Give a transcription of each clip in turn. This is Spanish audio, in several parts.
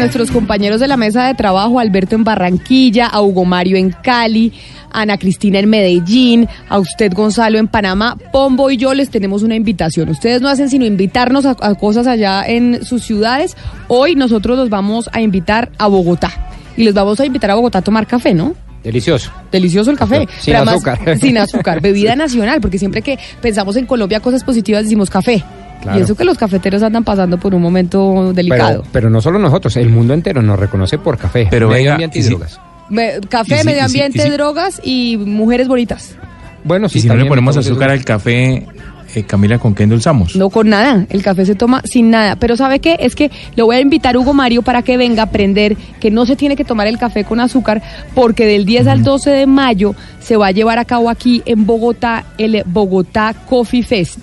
nuestros compañeros de la mesa de trabajo, Alberto en Barranquilla, a Hugo Mario en Cali, a Ana Cristina en Medellín, a usted Gonzalo en Panamá, Pombo y yo les tenemos una invitación. Ustedes no hacen sino invitarnos a, a cosas allá en sus ciudades. Hoy nosotros los vamos a invitar a Bogotá y les vamos a invitar a Bogotá a tomar café, ¿no? Delicioso. Delicioso el café. Sin pero además, azúcar. Sin azúcar. Bebida nacional, porque siempre que pensamos en Colombia cosas positivas decimos café. Claro. Y eso que los cafeteros andan pasando por un momento delicado. Pero, pero no solo nosotros, el mundo entero nos reconoce por café, Pero medio venga, ambiente y y si- drogas. Me- café, Y si- medio y si- ambiente, y si- drogas y mujeres bonitas. Bueno, Y si no le también ponemos azúcar al café, eh, Camila, ¿con qué endulzamos? No con nada. El café se toma sin nada. Pero ¿sabe qué? Es que lo voy a invitar a Hugo Mario para que venga a aprender que no se tiene que tomar el café con azúcar porque del 10 al 12 de mayo se va a llevar a cabo aquí en Bogotá el Bogotá Coffee Fest.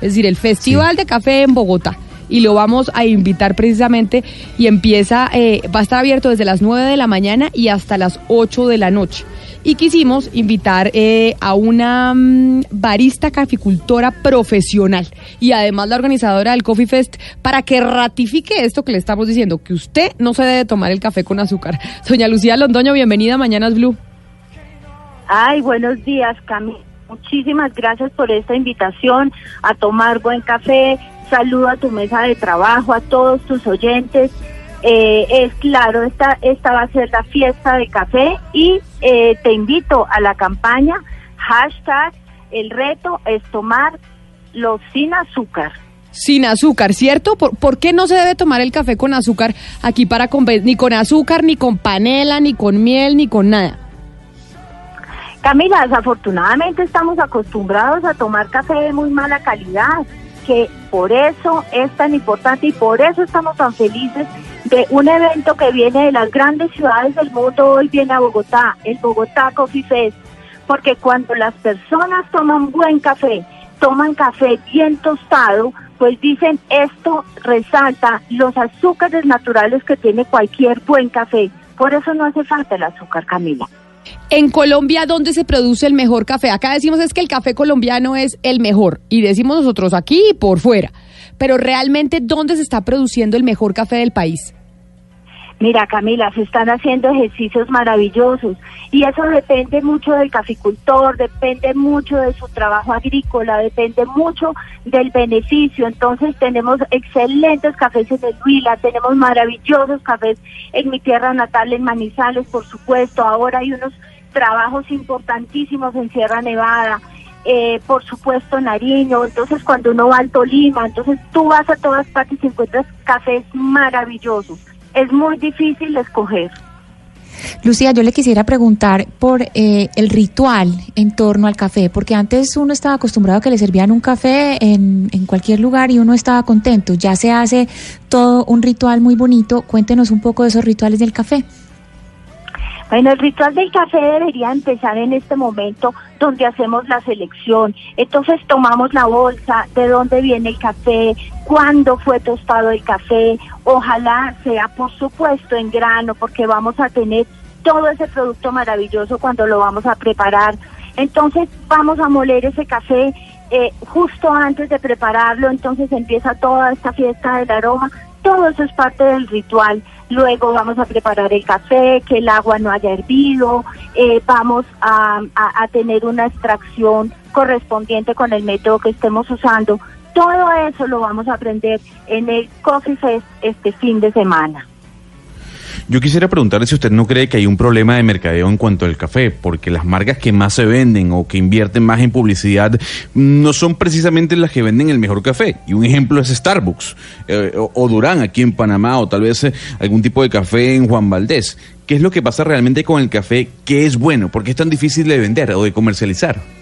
Es decir, el Festival de Café en Bogotá. Y lo vamos a invitar precisamente y empieza, eh, va a estar abierto desde las 9 de la mañana y hasta las 8 de la noche. Y quisimos invitar eh, a una mm, barista caficultora profesional y además la organizadora del Coffee Fest para que ratifique esto que le estamos diciendo, que usted no se debe tomar el café con azúcar. Doña Lucía Londoño, bienvenida a Mañanas Blue. Ay, buenos días, Camila. Muchísimas gracias por esta invitación a tomar buen café. Saludo a tu mesa de trabajo, a todos tus oyentes. Eh, es claro, esta, esta va a ser la fiesta de café y eh, te invito a la campaña hashtag el reto es tomar los sin azúcar. Sin azúcar, ¿cierto? ¿Por, por qué no se debe tomar el café con azúcar aquí para ni con azúcar, ni con panela, ni con miel, ni con nada? Camila, desafortunadamente estamos acostumbrados a tomar café de muy mala calidad, que por eso es tan importante y por eso estamos tan felices de un evento que viene de las grandes ciudades del mundo, hoy viene a Bogotá, el Bogotá Coffee Fest, porque cuando las personas toman buen café, toman café bien tostado, pues dicen esto resalta los azúcares naturales que tiene cualquier buen café. Por eso no hace falta el azúcar, Camila. En Colombia, ¿dónde se produce el mejor café? Acá decimos es que el café colombiano es el mejor y decimos nosotros aquí y por fuera. Pero realmente, ¿dónde se está produciendo el mejor café del país? Mira, Camila, se están haciendo ejercicios maravillosos y eso depende mucho del caficultor, depende mucho de su trabajo agrícola, depende mucho del beneficio. Entonces tenemos excelentes cafés en el Huila, tenemos maravillosos cafés en mi tierra natal, en Manizales, por supuesto. Ahora hay unos trabajos importantísimos en Sierra Nevada. eh, por supuesto Nariño, entonces cuando uno va al Tolima, entonces tú vas a todas partes y encuentras cafés maravillosos es muy difícil escoger. Lucía, yo le quisiera preguntar por eh, el ritual en torno al café, porque antes uno estaba acostumbrado a que le servían un café en, en cualquier lugar y uno estaba contento. Ya se hace todo un ritual muy bonito. Cuéntenos un poco de esos rituales del café. Bueno, el ritual del café debería empezar en este momento donde hacemos la selección. Entonces tomamos la bolsa, de dónde viene el café, cuándo fue tostado el café. Ojalá sea, por supuesto, en grano, porque vamos a tener todo ese producto maravilloso cuando lo vamos a preparar. Entonces vamos a moler ese café eh, justo antes de prepararlo, entonces empieza toda esta fiesta del aroma. Todo eso es parte del ritual. Luego vamos a preparar el café, que el agua no haya hervido, eh, vamos a, a, a tener una extracción correspondiente con el método que estemos usando. Todo eso lo vamos a aprender en el Coffee Fest este fin de semana. Yo quisiera preguntarle si usted no cree que hay un problema de mercadeo en cuanto al café, porque las marcas que más se venden o que invierten más en publicidad no son precisamente las que venden el mejor café. Y un ejemplo es Starbucks eh, o, Durán aquí en Panamá o tal vez eh, algún tipo de café en Juan Valdés. ¿Qué es lo que pasa realmente con el café que es bueno? ¿Por qué es tan difícil de vender o de comercializar?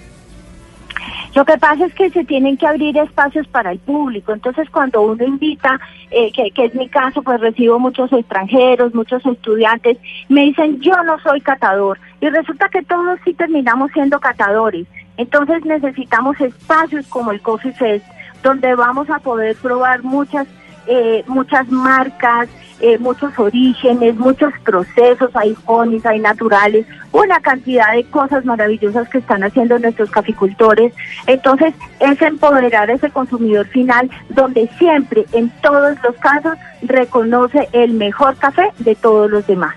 Lo que pasa es que se tienen que abrir espacios para el público. Entonces, cuando uno invita, eh, que, que es mi caso, pues recibo muchos extranjeros, muchos estudiantes, me dicen, yo no soy catador. Y resulta que todos sí terminamos siendo catadores. Entonces, necesitamos espacios como el Coffee Fest, donde vamos a poder probar muchas eh, muchas marcas, eh, muchos orígenes, muchos procesos, hay honis, hay naturales, una cantidad de cosas maravillosas que están haciendo nuestros caficultores. Entonces, es empoderar a ese consumidor final donde siempre, en todos los casos, reconoce el mejor café de todos los demás.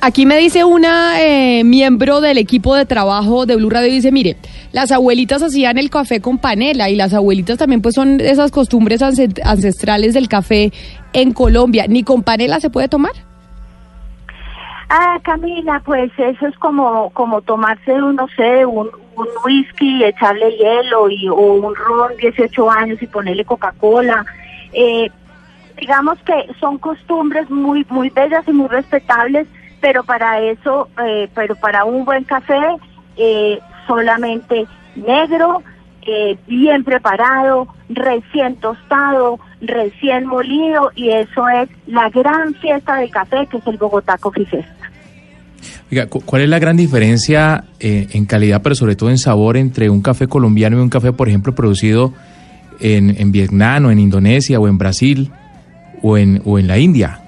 Aquí me dice una eh, miembro del equipo de trabajo de Blue Radio, dice, mire, las abuelitas hacían el café con panela y las abuelitas también pues son esas costumbres ancestrales del café en Colombia. ¿Ni con panela se puede tomar? Ah, Camila, pues eso es como como tomarse, no sé, un, un whisky, echarle hielo y, o un ron 18 años y ponerle Coca-Cola. Eh, digamos que son costumbres muy muy bellas y muy respetables, pero para eso, eh, pero para un buen café, eh, solamente negro, eh, bien preparado, recién tostado, recién molido, y eso es la gran fiesta del café, que es el Bogotá Coffee Fest. Oiga, ¿cuál es la gran diferencia en calidad, pero sobre todo en sabor, entre un café colombiano y un café, por ejemplo, producido en, en Vietnam o en Indonesia o en Brasil o en, o en la India?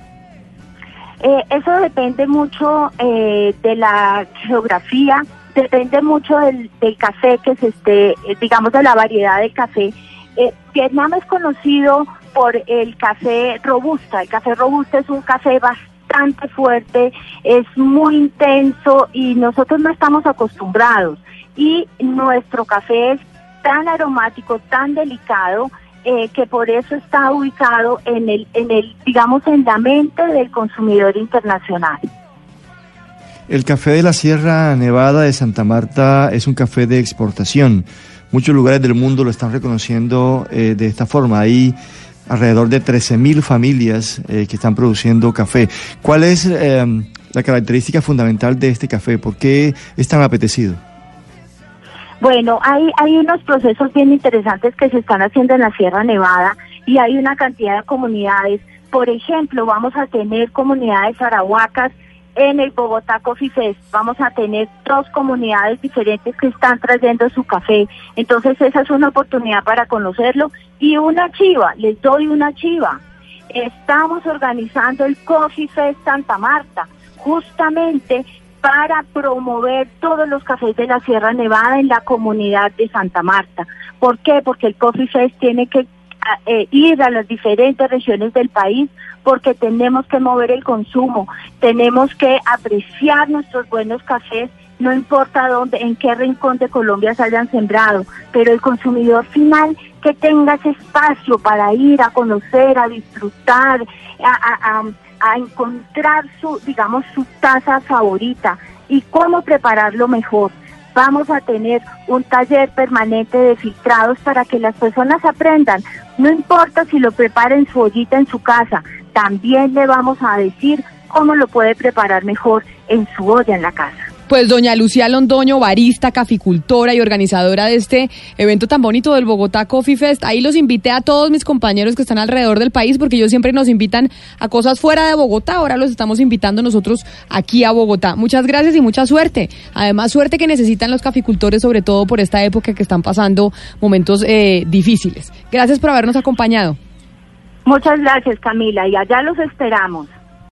Eh, eso depende mucho eh, de la geografía, depende mucho del, café que se esté, eh, digamos, de la variedad de café. Vietnam es conocido por el café robusta. El café robusta es un café bastante fuerte, es muy intenso y nosotros no estamos acostumbrados. Y nuestro café es tan aromático, tan delicado, eh, que por eso está ubicado en el, en el, digamos, en la mente del consumidor internacional. El café de la Sierra Nevada de Santa Marta es un café de exportación. Muchos lugares del mundo lo están reconociendo eh, de esta forma. Hay alrededor de 13.000 familias eh, que están produciendo café. ¿Cuál es la característica fundamental de este café? ¿Por qué es tan apetecido? Bueno, hay, hay unos procesos bien interesantes que se están haciendo en la Sierra Nevada y hay una cantidad de comunidades. Por ejemplo, vamos a tener comunidades arahuacas en el Bogotá Coffee Fest. Vamos a tener dos comunidades diferentes que están trayendo su café. Entonces esa es una oportunidad para conocerlo. Y una chiva, les doy una chiva. Estamos organizando el Coffee Fest Santa Marta justamente para promover todos los cafés de la Sierra Nevada en la comunidad de Santa Marta. ¿Por qué? Porque el Coffee Fest tiene que eh, ir a las diferentes regiones del país porque tenemos que mover el consumo, tenemos que apreciar nuestros buenos cafés, no importa dónde, en qué rincón de Colombia se hayan sembrado, pero el consumidor final que tenga ese espacio para ir a conocer, a disfrutar, a a encontrar su, digamos, su taza favorita y cómo prepararlo mejor. Vamos a tener un taller permanente de filtrados para que las personas aprendan. No importa si lo prepara en su ollita en su casa, también le vamos a decir cómo lo puede preparar mejor en su olla en la casa. Pues doña Lucía Londoño, barista, caficultora y organizadora de este evento tan bonito del Bogotá Coffee Fest. Ahí los invité a todos mis compañeros que están alrededor del país porque ellos siempre nos invitan a cosas fuera de Bogotá. Ahora los estamos invitando nosotros aquí a Bogotá. Muchas gracias y mucha suerte. Además, suerte que necesitan los caficultores, sobre todo por esta época que están pasando momentos eh, difíciles. Gracias por habernos acompañado. Muchas gracias, Camila, y allá los esperamos.